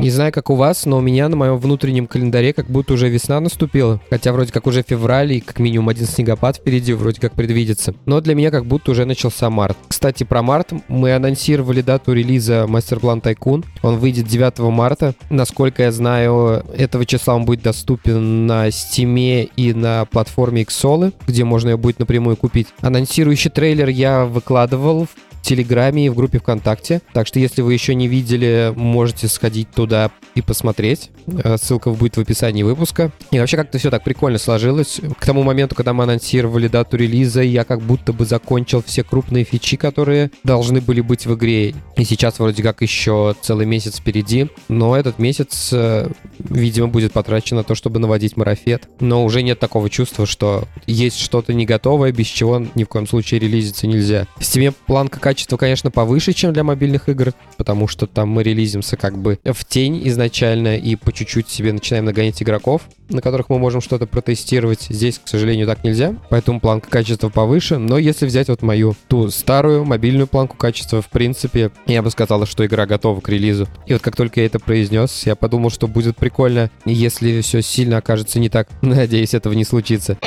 Не знаю, как у вас, но у меня на моем внутреннем календаре как будто уже весна наступила. Хотя вроде как уже февраль и как минимум один снегопад впереди вроде как предвидится. Но для меня как будто уже начался март. Кстати, про март мы анонсировали дату релиза Masterplan Tycoon. Он выйдет 9 марта. Насколько я знаю, этого числа он будет доступен на Steam и на платформе Xsolla, где можно ее будет напрямую купить. Анонсирующий трейлер я выкладывал в Телеграме и в группе ВКонтакте. Так что, если вы еще не видели, можете сходить туда и посмотреть. Э, ссылка будет в описании выпуска. И вообще как-то все так прикольно сложилось. К тому моменту, когда мы анонсировали дату релиза, я как будто бы закончил все крупные фичи, которые должны были быть в игре. И сейчас вроде как еще целый месяц впереди. Но этот месяц, э, видимо, будет потрачен на то, чтобы наводить марафет. Но уже нет такого чувства, что есть что-то не готовое, без чего ни в коем случае релизиться нельзя. В Steam планка качество, конечно, повыше, чем для мобильных игр, потому что там мы релизимся как бы в тень изначально и по чуть-чуть себе начинаем нагонять игроков, на которых мы можем что-то протестировать. Здесь, к сожалению, так нельзя, поэтому планка качества повыше. Но если взять вот мою ту старую мобильную планку качества, в принципе, я бы сказала, что игра готова к релизу. И вот как только я это произнес, я подумал, что будет прикольно, если все сильно окажется не так. Надеюсь, этого не случится.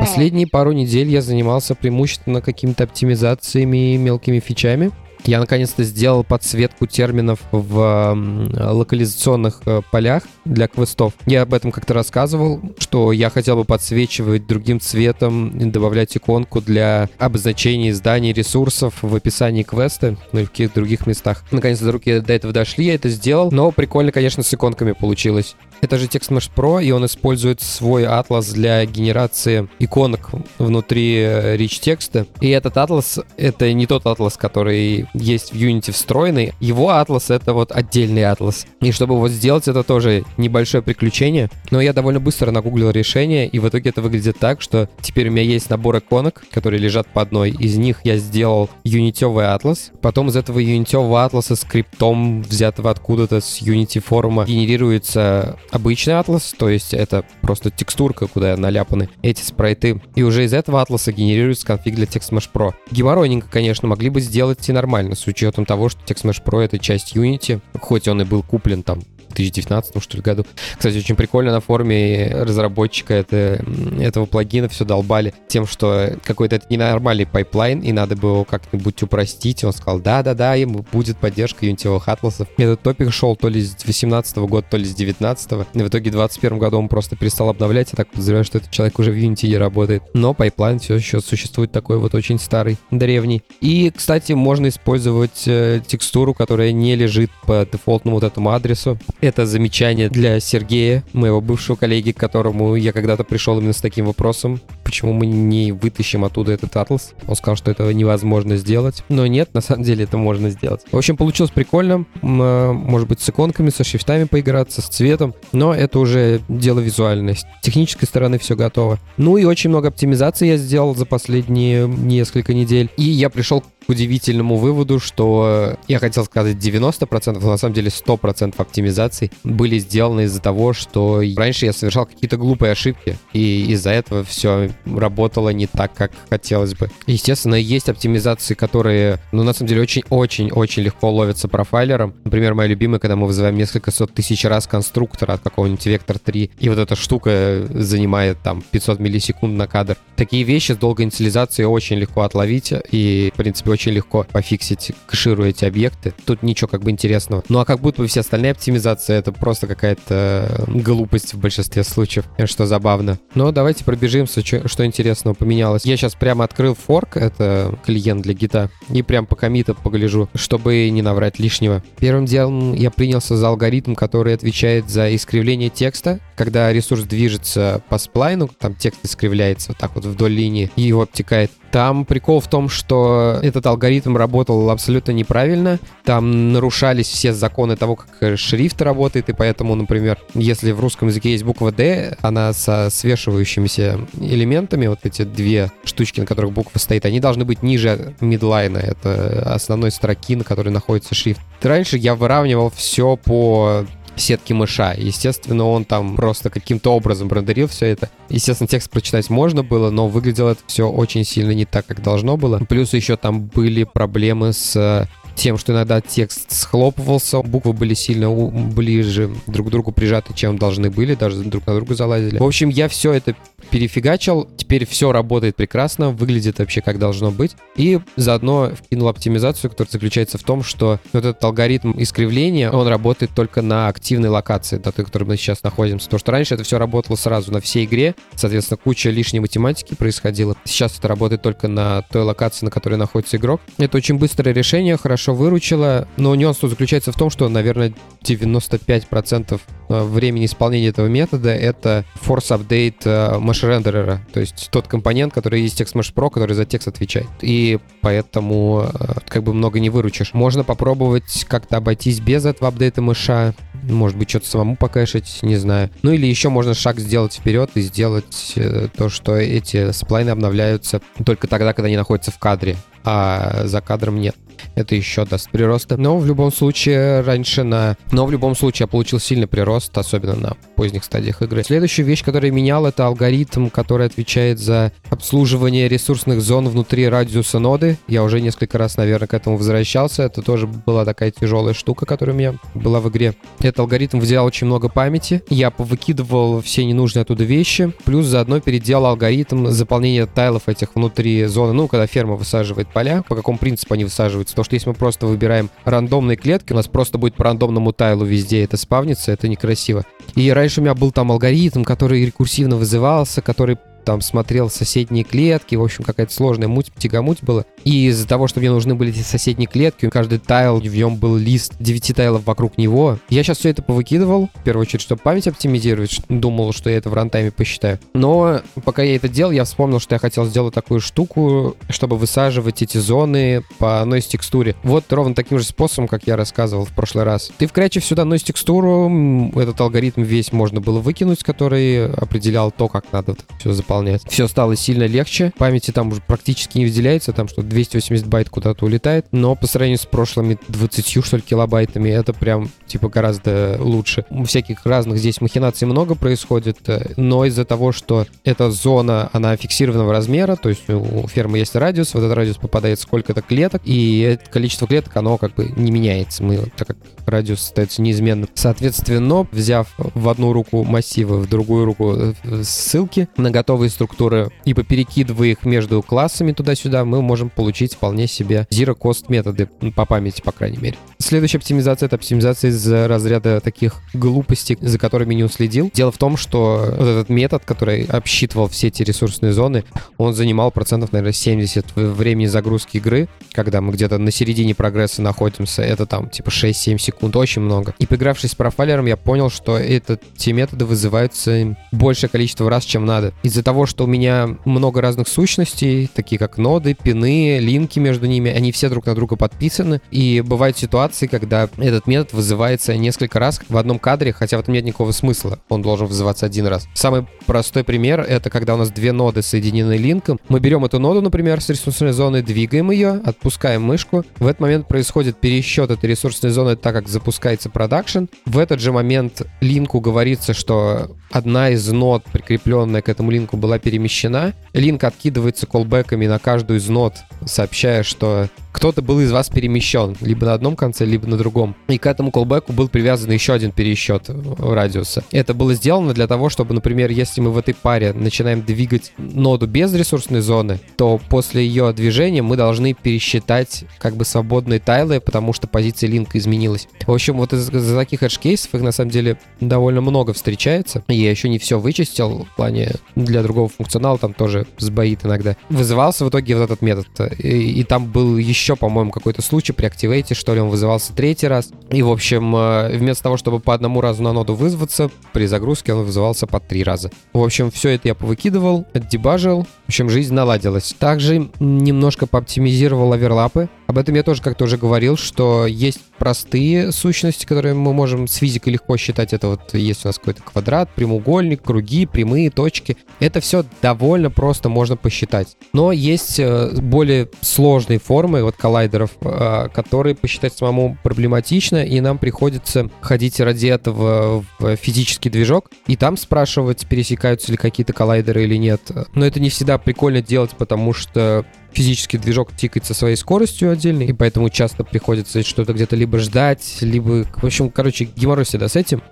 Последние пару недель я занимался преимущественно какими-то оптимизациями и мелкими фичами. Я наконец-то сделал подсветку терминов в локализационных э, полях для квестов. Я об этом как-то рассказывал, что я хотел бы подсвечивать другим цветом, добавлять иконку для обозначения зданий ресурсов в описании квеста, ну или в каких-то других местах. Наконец-то руки до этого дошли, я это сделал, но прикольно, конечно, с иконками получилось. Это же TextMesh Pro, и он использует свой атлас для генерации иконок внутри э, rich текста. И этот атлас — это не тот атлас, который есть в Unity встроенный. Его атлас — это вот отдельный атлас. И чтобы вот сделать, это тоже небольшое приключение. Но я довольно быстро нагуглил решение, и в итоге это выглядит так, что теперь у меня есть набор иконок, которые лежат по одной. Из них я сделал юнитевый атлас. Потом из этого юнитевого атласа скриптом, взятого откуда-то с Unity форума, генерируется обычный атлас, то есть это просто текстурка, куда наляпаны эти спрайты. И уже из этого атласа генерируется конфиг для TextMesh Pro. Геморройненько, конечно, могли бы сделать и нормально, с учетом того, что TextMesh Pro — это часть Unity, хоть он и был куплен там 2019 что ли, году. Кстати, очень прикольно на форуме разработчика это, этого плагина все долбали тем, что какой-то это ненормальный pipeline, и надо было как-нибудь упростить. Он сказал, да-да-да, ему будет поддержка Unity вых атласов. Этот топик шел то ли с 18 года, то ли с 19 -го. И в итоге в 21 году он просто перестал обновлять. Я так подозреваю, что этот человек уже в Unity не работает. Но pipeline все еще существует такой вот очень старый, древний. И, кстати, можно использовать э, текстуру, которая не лежит по дефолтному вот этому адресу. Это замечание для Сергея, моего бывшего коллеги, к которому я когда-то пришел именно с таким вопросом, почему мы не вытащим оттуда этот атлас. Он сказал, что этого невозможно сделать. Но нет, на самом деле это можно сделать. В общем, получилось прикольно. А, может быть, с иконками, со шрифтами поиграться, с цветом. Но это уже дело визуальное. С технической стороны все готово. Ну и очень много оптимизации я сделал за последние несколько недель. И я пришел удивительному выводу, что я хотел сказать 90%, но на самом деле 100% оптимизаций были сделаны из-за того, что раньше я совершал какие-то глупые ошибки, и из-за этого все работало не так, как хотелось бы. Естественно, есть оптимизации, которые, ну, на самом деле, очень-очень-очень легко ловятся профайлером. Например, моя любимая, когда мы вызываем несколько сот тысяч раз конструктора от какого-нибудь Vector 3, и вот эта штука занимает там 500 миллисекунд на кадр. Такие вещи с долгой инициализацией очень легко отловить, и, в принципе, очень легко пофиксить, кэшируя эти объекты. Тут ничего как бы интересного. Ну а как будто бы все остальные оптимизации это просто какая-то глупость в большинстве случаев, что забавно. Но давайте пробежимся, что, интересного поменялось. Я сейчас прямо открыл форк, это клиент для гита, и прям по комиту погляжу, чтобы не наврать лишнего. Первым делом я принялся за алгоритм, который отвечает за искривление текста. Когда ресурс движется по сплайну, там текст искривляется вот так вот вдоль линии, и его обтекает. Там прикол в том, что этот алгоритм работал абсолютно неправильно. Там нарушались все законы того, как шрифт работает, и поэтому, например, если в русском языке есть буква D, она со свешивающимися элементами, вот эти две штучки, на которых буква стоит, они должны быть ниже мидлайна, это основной строки, на которой находится шрифт. Раньше я выравнивал все по сетки мыша. Естественно, он там просто каким-то образом брендерил все это. Естественно, текст прочитать можно было, но выглядело это все очень сильно не так, как должно было. Плюс еще там были проблемы с тем, что иногда текст схлопывался, буквы были сильно ближе друг к другу прижаты, чем должны были, даже друг на друга залазили. В общем, я все это перефигачил, теперь все работает прекрасно, выглядит вообще как должно быть. И заодно вкинул оптимизацию, которая заключается в том, что вот этот алгоритм искривления, он работает только на активной локации, на той, в которой мы сейчас находимся. Потому что раньше это все работало сразу на всей игре, соответственно, куча лишней математики происходила. Сейчас это работает только на той локации, на которой находится игрок. Это очень быстрое решение, хорошо выручило, но нюанс тут заключается в том, что, наверное, 95% э, времени исполнения этого метода — это force update э, mesh рендерера, то есть тот компонент, который есть Text Mesh Pro, который за текст отвечает. И поэтому э, как бы много не выручишь. Можно попробовать как-то обойтись без этого апдейта мыша, может быть, что-то самому покэшить, не знаю. Ну или еще можно шаг сделать вперед и сделать то, что эти сплайны обновляются только тогда, когда они находятся в кадре, а за кадром нет это еще даст прироста. Но в любом случае раньше на... Но в любом случае я получил сильный прирост, особенно на поздних стадиях игры. Следующая вещь, которая менял, это алгоритм, который отвечает за обслуживание ресурсных зон внутри радиуса ноды. Я уже несколько раз, наверное, к этому возвращался. Это тоже была такая тяжелая штука, которая у меня была в игре. Этот алгоритм взял очень много памяти. Я повыкидывал все ненужные оттуда вещи. Плюс заодно переделал алгоритм заполнения тайлов этих внутри зоны. Ну, когда ферма высаживает поля, по какому принципу они высаживаются. Потому что если мы просто выбираем рандомные клетки, у нас просто будет по рандомному тайлу везде это спавнится, это некрасиво. И раньше у меня был там алгоритм, который рекурсивно вызывался, который там смотрел соседние клетки, в общем, какая-то сложная муть, тягомуть была. И из-за того, что мне нужны были эти соседние клетки, каждый тайл, в нем был лист 9 тайлов вокруг него. Я сейчас все это повыкидывал, в первую очередь, чтобы память оптимизировать, думал, что я это в рантайме посчитаю. Но пока я это делал, я вспомнил, что я хотел сделать такую штуку, чтобы высаживать эти зоны по noise текстуре. Вот ровно таким же способом, как я рассказывал в прошлый раз. Ты вкрячив сюда noise текстуру, этот алгоритм весь можно было выкинуть, который определял то, как надо все заполнять выполнять. Все стало сильно легче. Памяти там уже практически не выделяется, там что 280 байт куда-то улетает. Но по сравнению с прошлыми 20, что ли, килобайтами, это прям, типа, гораздо лучше. Всяких разных здесь махинаций много происходит, э, но из-за того, что эта зона, она фиксированного размера, то есть у фермы есть радиус, в этот радиус попадает сколько-то клеток, и количество клеток, оно как бы не меняется, мы, так как радиус остается неизменным. Соответственно, взяв в одну руку массивы, в другую руку э, ссылки на готовые новые структуры и перекидывая их между классами туда-сюда, мы можем получить вполне себе zero-cost методы, по памяти, по крайней мере. Следующая оптимизация — это оптимизация из разряда таких глупостей, за которыми не уследил. Дело в том, что вот этот метод, который обсчитывал все эти ресурсные зоны, он занимал процентов, наверное, 70 времени загрузки игры, когда мы где-то на середине прогресса находимся, это там типа 6-7 секунд, очень много. И поигравшись с профайлером, я понял, что это, те методы вызываются большее количество раз, чем надо. Из-за что у меня много разных сущностей, такие как ноды, пины, линки между ними, они все друг на друга подписаны. И бывают ситуации, когда этот метод вызывается несколько раз в одном кадре, хотя в этом нет никакого смысла. Он должен вызываться один раз. Самый простой пример — это когда у нас две ноды соединены линком. Мы берем эту ноду, например, с ресурсной зоны, двигаем ее, отпускаем мышку. В этот момент происходит пересчет этой ресурсной зоны, так как запускается продакшн. В этот же момент линку говорится, что одна из нод, прикрепленная к этому линку, была перемещена. Линк откидывается колбеками на каждую из нод, сообщая, что кто-то был из вас перемещен либо на одном конце, либо на другом. И к этому колбеку был привязан еще один пересчет радиуса. Это было сделано для того, чтобы, например, если мы в этой паре начинаем двигать ноду без ресурсной зоны, то после ее движения мы должны пересчитать как бы свободные тайлы, потому что позиция линка изменилась. В общем, вот из, из таких edge-кейсов их на самом деле довольно много встречается. Я еще не все вычистил в плане для другого функционала, там тоже сбоит иногда. Вызывался в итоге вот этот метод. И, и там был еще еще, по-моему, какой-то случай при активейте, что ли, он вызывался третий раз. И, в общем, э, вместо того, чтобы по одному разу на ноду вызваться, при загрузке он вызывался по три раза. В общем, все это я повыкидывал, отдебажил, общем, жизнь наладилась. Также немножко пооптимизировал оверлапы. Об этом я тоже как-то уже говорил, что есть простые сущности, которые мы можем с физикой легко считать. Это вот есть у нас какой-то квадрат, прямоугольник, круги, прямые, точки. Это все довольно просто можно посчитать. Но есть э, более сложные формы вот коллайдеров, э, которые посчитать самому проблематично, и нам приходится ходить ради этого в физический движок и там спрашивать, пересекаются ли какие-то коллайдеры или нет. Но это не всегда прикольно делать, потому что физический движок тикает со своей скоростью отдельной, и поэтому часто приходится что-то где-то либо ждать, либо, в общем, короче, геморрой всегда с этим.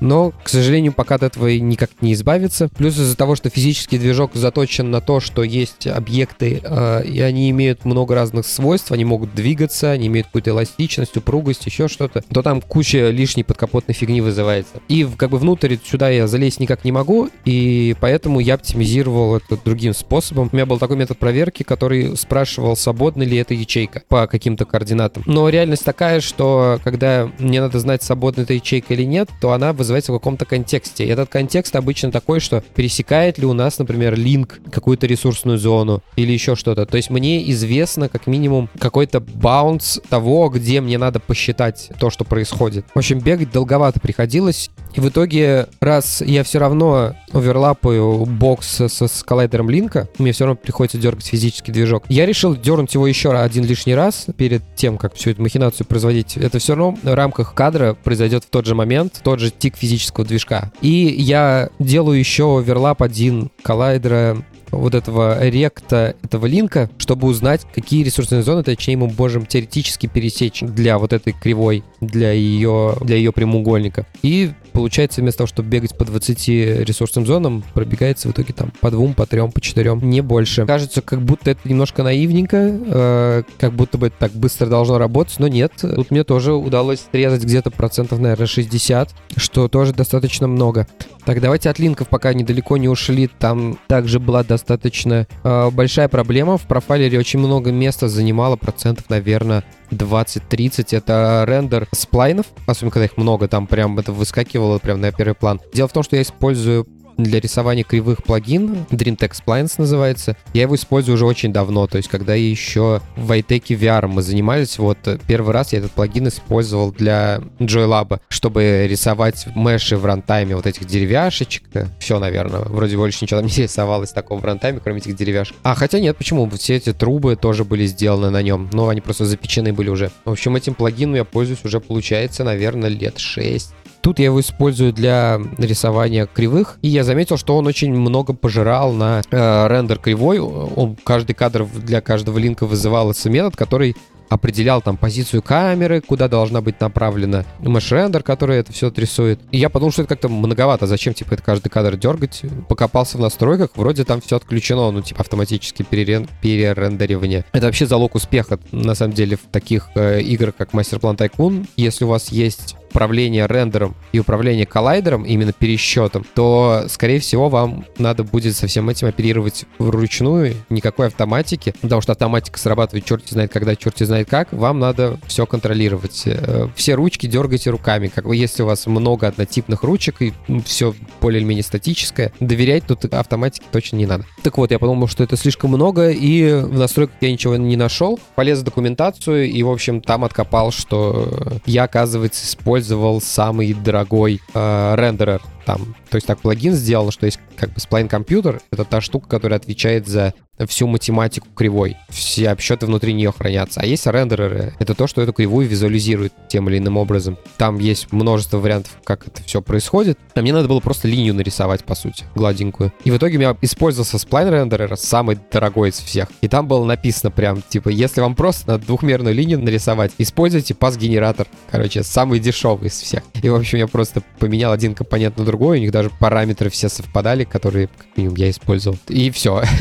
Но, к сожалению, пока от этого никак не избавиться. Плюс из-за того, что физический движок заточен на то, что есть объекты, э, и они имеют много разных свойств, они могут двигаться, они имеют какую-то эластичность, упругость, еще что-то, то там куча лишней подкапотной фигни вызывается. И как бы внутрь сюда я залезть никак не могу, и поэтому я оптимизировал это другим способом. У меня был такой метод проверки, который спрашивал, свободна ли эта ячейка по каким-то координатам. Но реальность такая, что когда мне надо знать, свободна эта ячейка или нет, то она вызывается в каком-то контексте. И этот контекст обычно такой, что пересекает ли у нас, например, линк какую-то ресурсную зону или еще что-то. То есть мне известно как минимум какой-то баунс того, где мне надо посчитать то, что происходит. В общем, бегать долговато приходилось. И в итоге, раз я все равно оверлапаю бокс с, с коллайдером линка, мне все равно приходится дергать физический движок движок. Я решил дернуть его еще один лишний раз перед тем, как всю эту махинацию производить. Это все равно в рамках кадра произойдет в тот же момент, тот же тик физического движка. И я делаю еще оверлап один коллайдера вот этого ректа, этого линка, чтобы узнать, какие ресурсные зоны, точнее, мы можем теоретически пересечь для вот этой кривой, для ее, для ее прямоугольника. И получается, вместо того, чтобы бегать по 20 ресурсным зонам, пробегается в итоге там по двум, по трем, по четырем, не больше. Кажется, как будто это немножко наивненько, э, как будто бы это так быстро должно работать, но нет. Тут мне тоже удалось срезать где-то процентов, наверное, 60, что тоже достаточно много. Так, давайте от линков, пока недалеко не ушли. Там также была достаточно э, большая проблема. В профайлере очень много места занимало, процентов, наверное, 20-30 это рендер сплайнов, особенно когда их много, там прям это выскакивало прям на первый план. Дело в том, что я использую для рисования кривых плагин, DreamText Splines называется. Я его использую уже очень давно, то есть когда еще в iTech VR мы занимались, вот первый раз я этот плагин использовал для JoyLab, чтобы рисовать меши в рантайме вот этих деревяшечек. Все, наверное, вроде больше ничего там не рисовалось такого в рантайме, кроме этих деревяшек. А, хотя нет, почему? Все эти трубы тоже были сделаны на нем, но они просто запечены были уже. В общем, этим плагином я пользуюсь уже, получается, наверное, лет 6 Тут я его использую для рисования кривых, и я заметил, что он очень много пожирал на э, рендер кривой. Он каждый кадр для каждого линка вызывался метод, который определял там позицию камеры, куда должна быть направлена меш-рендер, который это все отрисует. И я подумал, что это как-то многовато. Зачем, типа, это каждый кадр дергать? Покопался в настройках, вроде там все отключено, ну, типа, автоматически перерен... перерендеривание. Это вообще залог успеха, на самом деле, в таких э, играх, как Master Plan Tycoon. Если у вас есть управление рендером и управление коллайдером, именно пересчетом, то, скорее всего, вам надо будет со всем этим оперировать вручную, никакой автоматики, потому что автоматика срабатывает черти знает когда, черти знает как, вам надо все контролировать. Э, все ручки дергайте руками, как если у вас много однотипных ручек и все более или менее статическое, доверять тут автоматике точно не надо. Так вот, я подумал, что это слишком много, и в настройках я ничего не нашел. Полез в документацию, и, в общем, там откопал, что я, оказывается, использую использовал самый дорогой э, рендерер там. То есть так плагин сделал, что есть как бы сплайн компьютер. Это та штука, которая отвечает за всю математику кривой. Все обсчеты внутри нее хранятся. А есть рендереры. Это то, что эту кривую визуализирует тем или иным образом. Там есть множество вариантов, как это все происходит. А мне надо было просто линию нарисовать, по сути, гладенькую. И в итоге у меня использовался сплайн рендерер, самый дорогой из всех. И там было написано прям, типа, если вам просто надо двухмерную линию нарисовать, используйте пас-генератор. Короче, самый дешевый из всех. И, в общем, я просто поменял один компонент на другой, у них даже параметры все совпадали, которые, как минимум, я использовал. И все.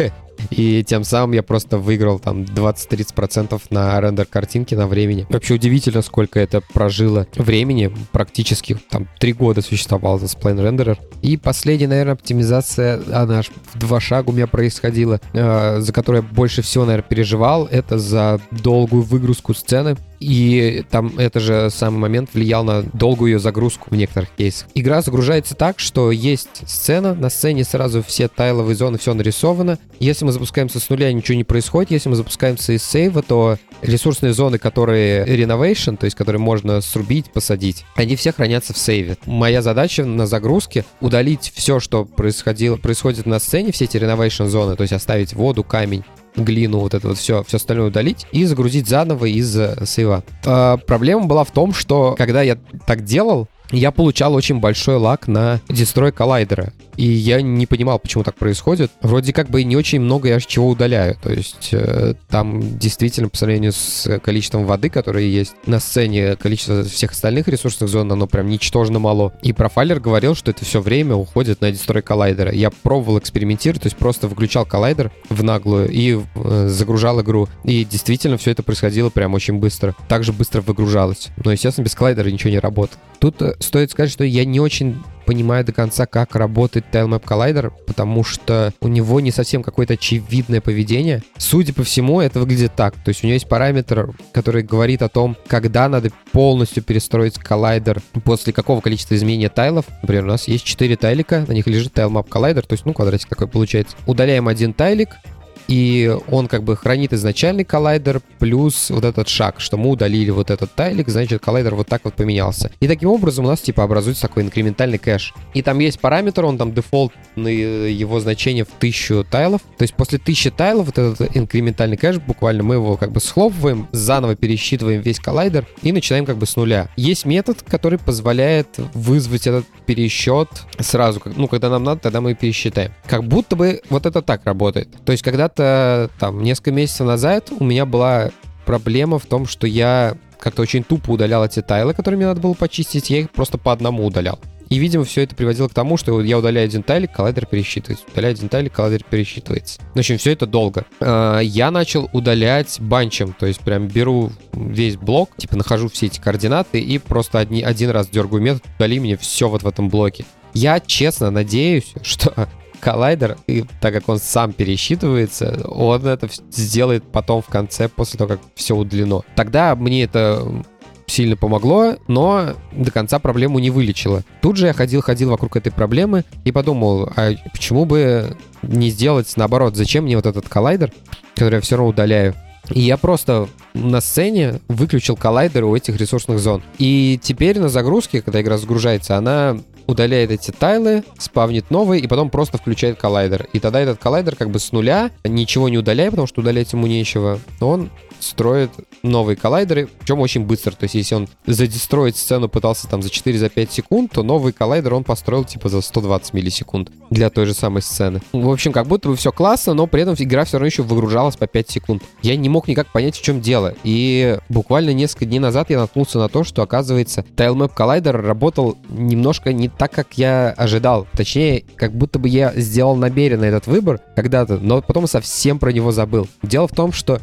И тем самым я просто выиграл там 20-30% на рендер картинки на времени. Вообще удивительно, сколько это прожило времени. Практически там 3 года существовал этот сплайн рендерер. И последняя, наверное, оптимизация, она аж в два шага у меня происходила, э, за которую я больше всего, наверное, переживал. Это за долгую выгрузку сцены. И там это же самый момент влиял на долгую ее загрузку в некоторых кейсах. Игра загружается так, что есть сцена, на сцене сразу все тайловые зоны, все нарисовано. Если мы запускаемся с нуля, ничего не происходит. Если мы запускаемся из сейва, то ресурсные зоны, которые renovation, то есть которые можно срубить, посадить, они все хранятся в сейве. Моя задача на загрузке удалить все, что происходило, происходит на сцене, все эти renovation зоны, то есть оставить воду, камень, глину, вот это вот все, все остальное удалить и загрузить заново из э, сейва. А, проблема была в том, что когда я так делал, я получал очень большой лак на дестрой коллайдера. И я не понимал, почему так происходит. Вроде как бы не очень много я чего удаляю. То есть э, там действительно по сравнению с количеством воды, которое есть на сцене, количество всех остальных ресурсных зон, оно прям ничтожно мало. И профайлер говорил, что это все время уходит на дестрой коллайдера. Я пробовал экспериментировать, то есть просто выключал коллайдер в наглую и э, загружал игру. И действительно все это происходило прям очень быстро. Также быстро выгружалось. Но, естественно, без коллайдера ничего не работает. Тут э, стоит сказать, что я не очень понимаю до конца, как работает TileMap Collider, потому что у него не совсем какое-то очевидное поведение. Судя по всему, это выглядит так. То есть у него есть параметр, который говорит о том, когда надо полностью перестроить коллайдер после какого количества изменения тайлов. Например, у нас есть 4 тайлика, на них лежит TileMap Collider, то есть, ну, квадратик такой получается. Удаляем один тайлик, и он как бы хранит изначальный коллайдер плюс вот этот шаг, что мы удалили вот этот тайлик, значит коллайдер вот так вот поменялся. И таким образом у нас типа образуется такой инкрементальный кэш. И там есть параметр, он там дефолтный его значение в 1000 тайлов. То есть после 1000 тайлов вот этот инкрементальный кэш, буквально мы его как бы схлопываем, заново пересчитываем весь коллайдер и начинаем как бы с нуля. Есть метод, который позволяет вызвать этот пересчет сразу, ну когда нам надо, тогда мы пересчитаем. Как будто бы вот это так работает. То есть когда когда-то, там, несколько месяцев назад у меня была проблема в том, что я как-то очень тупо удалял эти тайлы, которые мне надо было почистить, я их просто по одному удалял. И, видимо, все это приводило к тому, что я удаляю один тайлик, коллайдер пересчитывается. Удаляю один тайлик, коллайдер пересчитывается. В общем, все это долго. А, я начал удалять банчем, то есть прям беру весь блок, типа нахожу все эти координаты и просто одни, один раз дергаю метод, удали мне все вот в этом блоке. Я честно надеюсь, что коллайдер, и так как он сам пересчитывается, он это сделает потом в конце, после того, как все удалено. Тогда мне это сильно помогло, но до конца проблему не вылечило. Тут же я ходил-ходил вокруг этой проблемы и подумал, а почему бы не сделать наоборот, зачем мне вот этот коллайдер, который я все равно удаляю, и я просто на сцене выключил коллайдеры у этих ресурсных зон. И теперь на загрузке, когда игра загружается, она удаляет эти тайлы, спавнит новые и потом просто включает коллайдер. И тогда этот коллайдер как бы с нуля, ничего не удаляя, потому что удалять ему нечего, он строит новые коллайдеры, причем очень быстро. То есть, если он задестроить сцену пытался там за 4-5 секунд, то новый коллайдер он построил типа за 120 миллисекунд для той же самой сцены. В общем, как будто бы все классно, но при этом игра все равно еще выгружалась по 5 секунд. Я не мог никак понять, в чем дело. И буквально несколько дней назад я наткнулся на то, что, оказывается, TileMap Collider работал немножко не так, как я ожидал. Точнее, как будто бы я сделал намеренно этот выбор когда-то, но потом совсем про него забыл. Дело в том, что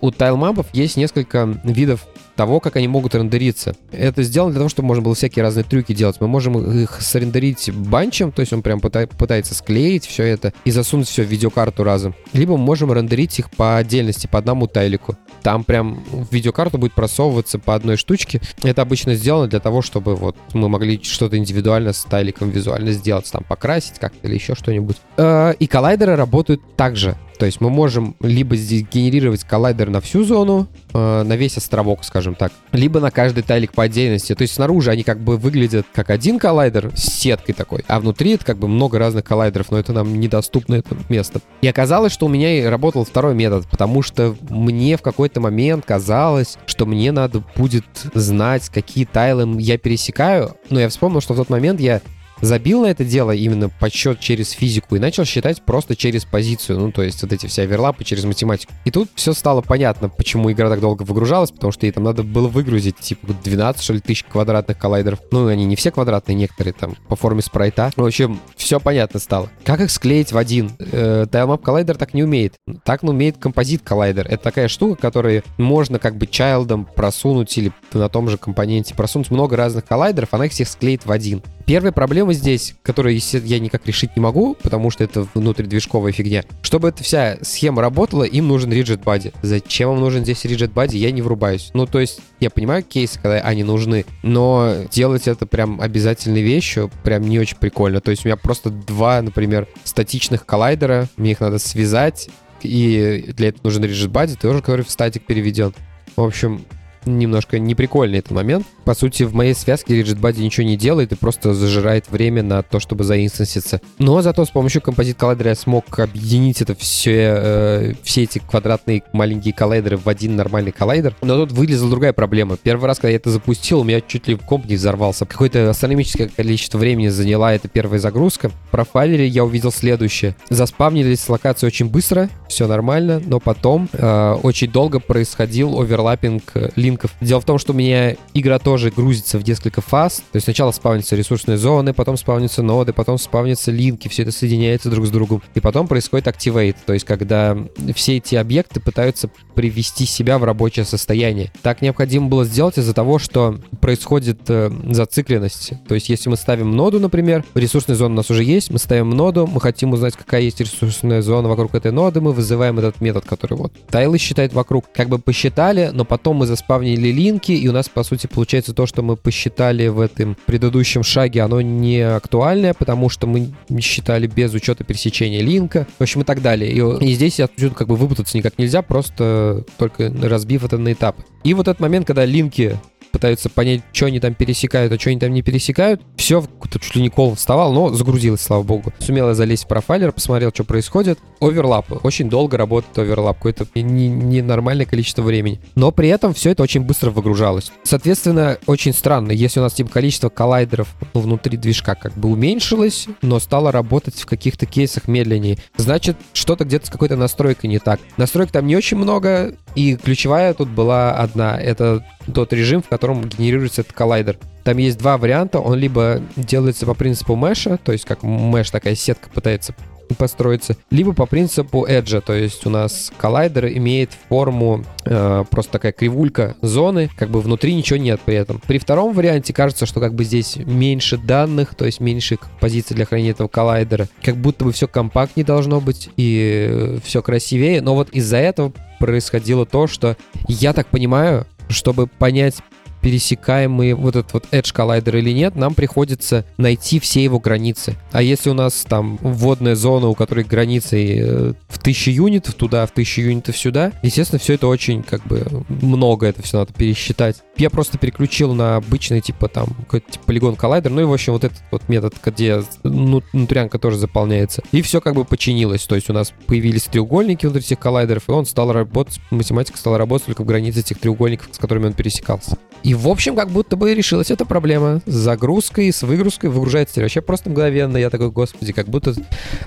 у тайлмапов есть несколько видов того, как они могут рендериться. Это сделано для того, чтобы можно было всякие разные трюки делать. Мы можем их срендерить банчем, то есть он прям пытается склеить все это и засунуть все в видеокарту разом. Либо мы можем рендерить их по отдельности, по одному тайлику. Там прям в видеокарту будет просовываться по одной штучке. Это обычно сделано для того, чтобы вот мы могли что-то индивидуально с тайликом визуально сделать, там покрасить как-то или еще что-нибудь. Э, и коллайдеры работают также. То есть мы можем либо генерировать коллайдер на всю зону, э, на весь островок, скажем так, либо на каждый тайлик по отдельности. То есть снаружи они как бы выглядят как один коллайдер с сеткой такой, а внутри это как бы много разных коллайдеров, но это нам недоступно это место. И оказалось, что у меня и работал второй метод, потому что мне в какой-то момент казалось, что мне надо будет знать, какие тайлы я пересекаю. Но я вспомнил, что в тот момент я забил на это дело именно подсчет через физику и начал считать просто через позицию, ну, то есть вот эти все оверлапы через математику. И тут все стало понятно, почему игра так долго выгружалась, потому что ей там надо было выгрузить, типа, 12, что ли, тысяч квадратных коллайдеров. Ну, они не все квадратные, некоторые там по форме спрайта. В общем, все понятно стало. Как их склеить в один? Э, Dialmap коллайдер так не умеет. Так ну, умеет композит коллайдер. Это такая штука, которую можно как бы чайлдом просунуть или на том же компоненте просунуть много разных коллайдеров, она их всех склеит в один. Первая проблема здесь, которую я никак решить не могу, потому что это внутридвижковая фигня. Чтобы эта вся схема работала, им нужен rigid body. Зачем им нужен здесь rigid body, я не врубаюсь. Ну, то есть, я понимаю кейсы, когда они нужны, но делать это прям обязательной вещью прям не очень прикольно. То есть, у меня просто два, например, статичных коллайдера, мне их надо связать, и для этого нужен rigid body, тоже, который в статик переведен. В общем, немножко неприкольный этот момент. По сути, в моей связке Rigid Body ничего не делает и просто зажирает время на то, чтобы заинстанситься. Но зато с помощью композит коллайдера я смог объединить это все, э, все эти квадратные маленькие коллайдеры в один нормальный коллайдер. Но тут вылезла другая проблема. Первый раз, когда я это запустил, у меня чуть ли комп не взорвался. Какое-то астрономическое количество времени заняла эта первая загрузка. В профайлере я увидел следующее. Заспавнились локации очень быстро, все нормально, но потом э, очень долго происходил оверлаппинг линк линков. Дело в том, что у меня игра тоже грузится в несколько фаз. То есть сначала спавнятся ресурсные зоны, потом спавнятся ноды, потом спавнятся линки, все это соединяется друг с другом. И потом происходит activate, то есть когда все эти объекты пытаются привести себя в рабочее состояние. Так необходимо было сделать из-за того, что происходит э, зацикленность. То есть если мы ставим ноду, например, ресурсная зона у нас уже есть, мы ставим ноду, мы хотим узнать, какая есть ресурсная зона вокруг этой ноды, мы вызываем этот метод, который вот тайлы считает вокруг. Как бы посчитали, но потом мы заспавнили заспавнили линки, и у нас, по сути, получается то, что мы посчитали в этом предыдущем шаге, оно не актуальное, потому что мы считали без учета пересечения линка, в общем, и так далее. И, и здесь отсюда как бы выпутаться никак нельзя, просто только разбив это на этапы. И вот этот момент, когда линки пытаются понять, что они там пересекают, а что они там не пересекают. Все, чуть ли не кол вставал, но загрузилось, слава богу. Сумел я залезть в профайлер, посмотрел, что происходит. Оверлап. Очень долго работает оверлап. Какое-то ненормальное не количество времени. Но при этом все это очень быстро выгружалось. Соответственно, очень странно. Если у нас типа количество коллайдеров ну, внутри движка как бы уменьшилось, но стало работать в каких-то кейсах медленнее, значит, что-то где-то с какой-то настройкой не так. Настроек там не очень много, и ключевая тут была одна. Это тот режим, в котором генерируется этот коллайдер. Там есть два варианта. Он либо делается по принципу меша, то есть как меш такая сетка пытается построиться, либо по принципу Edge, то есть у нас коллайдер имеет форму э, просто такая кривулька зоны, как бы внутри ничего нет при этом. При втором варианте кажется, что как бы здесь меньше данных, то есть меньше позиций для хранения этого коллайдера, как будто бы все компактнее должно быть и все красивее, но вот из-за этого происходило то, что я так понимаю, чтобы понять пересекаемый вот этот вот Edge коллайдер или нет, нам приходится найти все его границы. А если у нас там вводная зона, у которой границы э, в 1000 юнитов туда, в 1000 юнитов сюда, естественно, все это очень как бы много, это все надо пересчитать. Я просто переключил на обычный типа там какой-то типа, полигон коллайдер, ну и в общем вот этот вот метод, где внутрянка тоже заполняется. И все как бы починилось, то есть у нас появились треугольники внутри этих коллайдеров, и он стал работать, математика стала работать только в границе этих треугольников, с которыми он пересекался. В общем, как будто бы решилась эта проблема. С загрузкой, с выгрузкой выгружается вообще просто мгновенно. Я такой, господи, как будто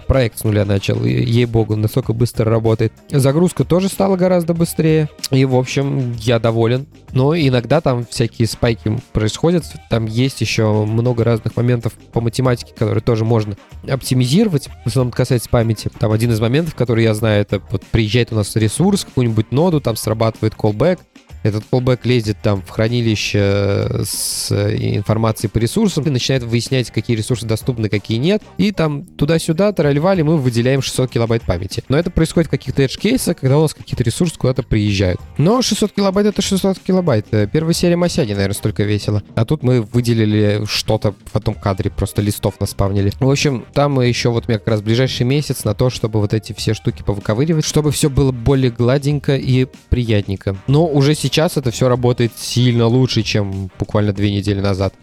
проект с нуля начал. Ей-богу, настолько быстро работает. Загрузка тоже стала гораздо быстрее. И, в общем, я доволен. Но иногда там всякие спайки происходят. Там есть еще много разных моментов по математике, которые тоже можно оптимизировать. В основном касается памяти. Там один из моментов, который я знаю, это вот приезжает у нас ресурс, какую-нибудь ноду, там срабатывает callback, этот callback лезет там в хранилище с информацией по ресурсам и начинает выяснять, какие ресурсы доступны, какие нет. И там туда-сюда, таральвали, мы выделяем 600 килобайт памяти. Но это происходит в каких-то edge-кейсах, когда у нас какие-то ресурсы куда-то приезжают. Но 600 килобайт — это 600 килобайт. Первая серия Масяни, наверное, столько весело. А тут мы выделили что-то в этом кадре, просто листов наспавнили. В общем, там еще вот у меня как раз ближайший месяц на то, чтобы вот эти все штуки повыковыривать, чтобы все было более гладенько и приятненько. Но уже сейчас сейчас это все работает сильно лучше, чем буквально две недели назад.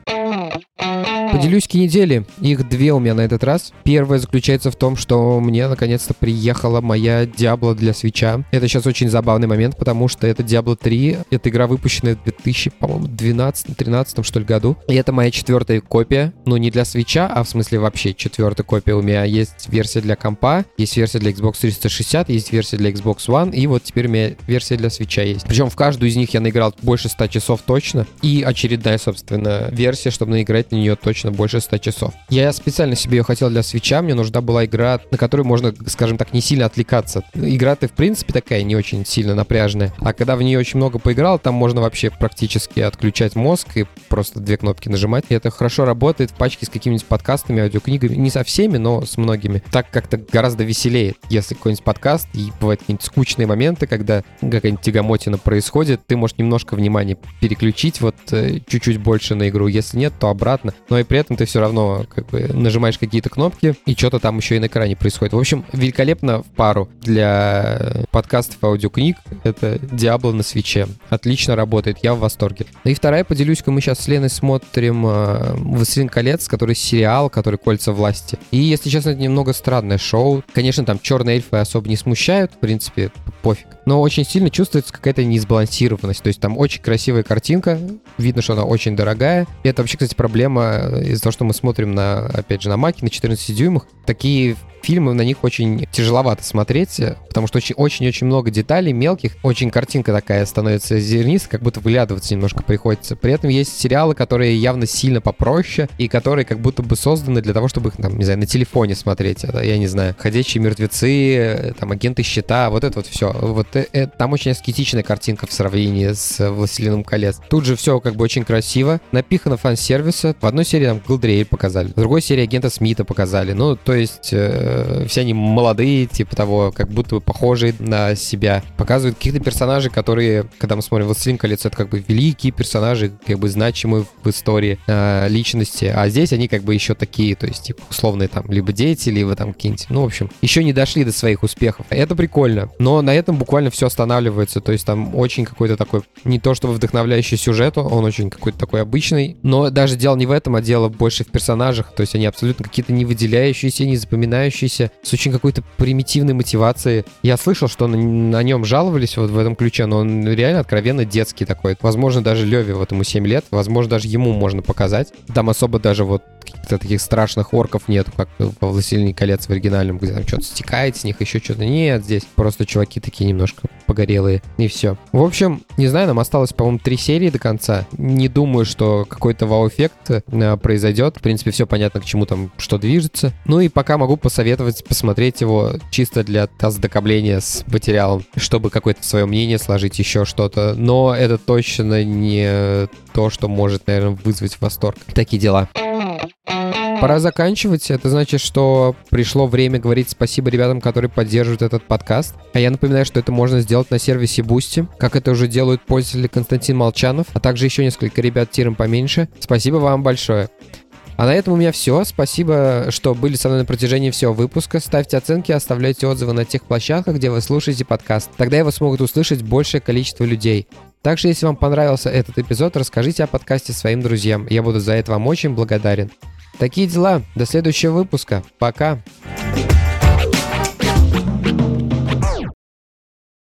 Поделюсь недели. Их две у меня на этот раз. Первая заключается в том, что мне наконец-то приехала моя Diablo для свеча. Это сейчас очень забавный момент, потому что это Diablo 3. Это игра, выпущенная в 2000, по-моему, 12-13 что ли году. И это моя четвертая копия. Ну, не для свеча, а в смысле вообще четвертая копия. У меня есть версия для компа, есть версия для Xbox 360, есть версия для Xbox One, и вот теперь у меня версия для свеча есть. Причем в каждую из них я наиграл больше 100 часов точно. И очередная, собственно, версия, чтобы наиграть на нее точно точно больше 100 часов. Я специально себе ее хотел для свеча, мне нужна была игра, на которую можно, скажем так, не сильно отвлекаться. Игра-то, в принципе, такая не очень сильно напряжная. А когда в нее очень много поиграл, там можно вообще практически отключать мозг и просто две кнопки нажимать. И это хорошо работает в пачке с какими-нибудь подкастами, аудиокнигами. Не со всеми, но с многими. Так как-то гораздо веселее, если какой-нибудь подкаст, и бывают какие-нибудь скучные моменты, когда какая-нибудь тягомотина происходит, ты можешь немножко внимания переключить вот э, чуть-чуть больше на игру. Если нет, то обратно. Но и при этом ты все равно как бы нажимаешь какие-то кнопки, и что-то там еще и на экране происходит. В общем, великолепно в пару для подкастов аудиокниг. Это Diablo на свече. Отлично работает, я в восторге. Ну и вторая, поделюсь-ка, мы сейчас с Леной смотрим э, «Властелин колец», который сериал, который «Кольца власти». И, если честно, это немного странное шоу. Конечно, там черные эльфы особо не смущают, в принципе, пофиг. Но очень сильно чувствуется какая-то несбалансированность. То есть там очень красивая картинка, видно, что она очень дорогая. И это вообще, кстати, проблема из-за того, что мы смотрим на, опять же, на Маке на 14 дюймах. Такие фильмы, на них очень тяжеловато смотреть, потому что очень-очень много деталей мелких, очень картинка такая становится зернистой, как будто выглядываться немножко приходится. При этом есть сериалы, которые явно сильно попроще, и которые как будто бы созданы для того, чтобы их, там, не знаю, на телефоне смотреть. Я не знаю, «Ходячие мертвецы», там, «Агенты щита», вот это вот все. Вот э, э, там очень аскетичная картинка в сравнении с «Властелином колец». Тут же все как бы очень красиво, напихано фан-сервиса. В одной серии там Галдриэль показали, в другой серии агента Смита показали. Ну, то есть э, все они молодые, типа того, как будто бы похожие на себя. Показывают каких-то персонажей, которые, когда мы смотрим «Властелин колец», это как бы великие персонажи, как бы значимые в истории э, личности. А здесь они как бы еще такие, то есть, типа, условные там, либо дети, либо там какие-нибудь, ну, в общем, еще не дошли до своих успехов. Это прикольно. Но на этом буквально все останавливается. То есть там очень какой-то такой, не то чтобы вдохновляющий сюжет, он очень какой-то такой обычный. Но даже дело не в этом, а дело больше в персонажах. То есть они абсолютно какие-то не выделяющиеся, не запоминающиеся, с очень какой-то примитивной мотивацией. Я слышал, что на, на нем жаловались вот в этом ключе, но он реально откровенно детский такой. Возможно, даже Леве вот ему 7 лет, возможно, даже ему можно показать. Там особо даже вот каких-то таких страшных орков нету, как во «Властелине колец» в оригинальном, где там что-то стекает с них, еще что-то. Нет, здесь просто чуваки такие немножко погорелые, и все. В общем, не знаю, нам осталось, по-моему, три серии до конца. Не думаю, что какой-то вау-эффект э, произойдет. В принципе, все понятно, к чему там что движется. Ну и пока могу посоветовать посмотреть его чисто для ознакомления с материалом, чтобы какое-то свое мнение сложить, еще что-то. Но это точно не то, что может, наверное, вызвать восторг. Такие дела. Пора заканчивать. Это значит, что пришло время говорить спасибо ребятам, которые поддерживают этот подкаст. А я напоминаю, что это можно сделать на сервисе Boosty, как это уже делают пользователи Константин Молчанов, а также еще несколько ребят тиром поменьше. Спасибо вам большое. А на этом у меня все. Спасибо, что были со мной на протяжении всего выпуска. Ставьте оценки, оставляйте отзывы на тех площадках, где вы слушаете подкаст. Тогда его смогут услышать большее количество людей. Также, если вам понравился этот эпизод, расскажите о подкасте своим друзьям. Я буду за это вам очень благодарен. Такие дела. До следующего выпуска. Пока.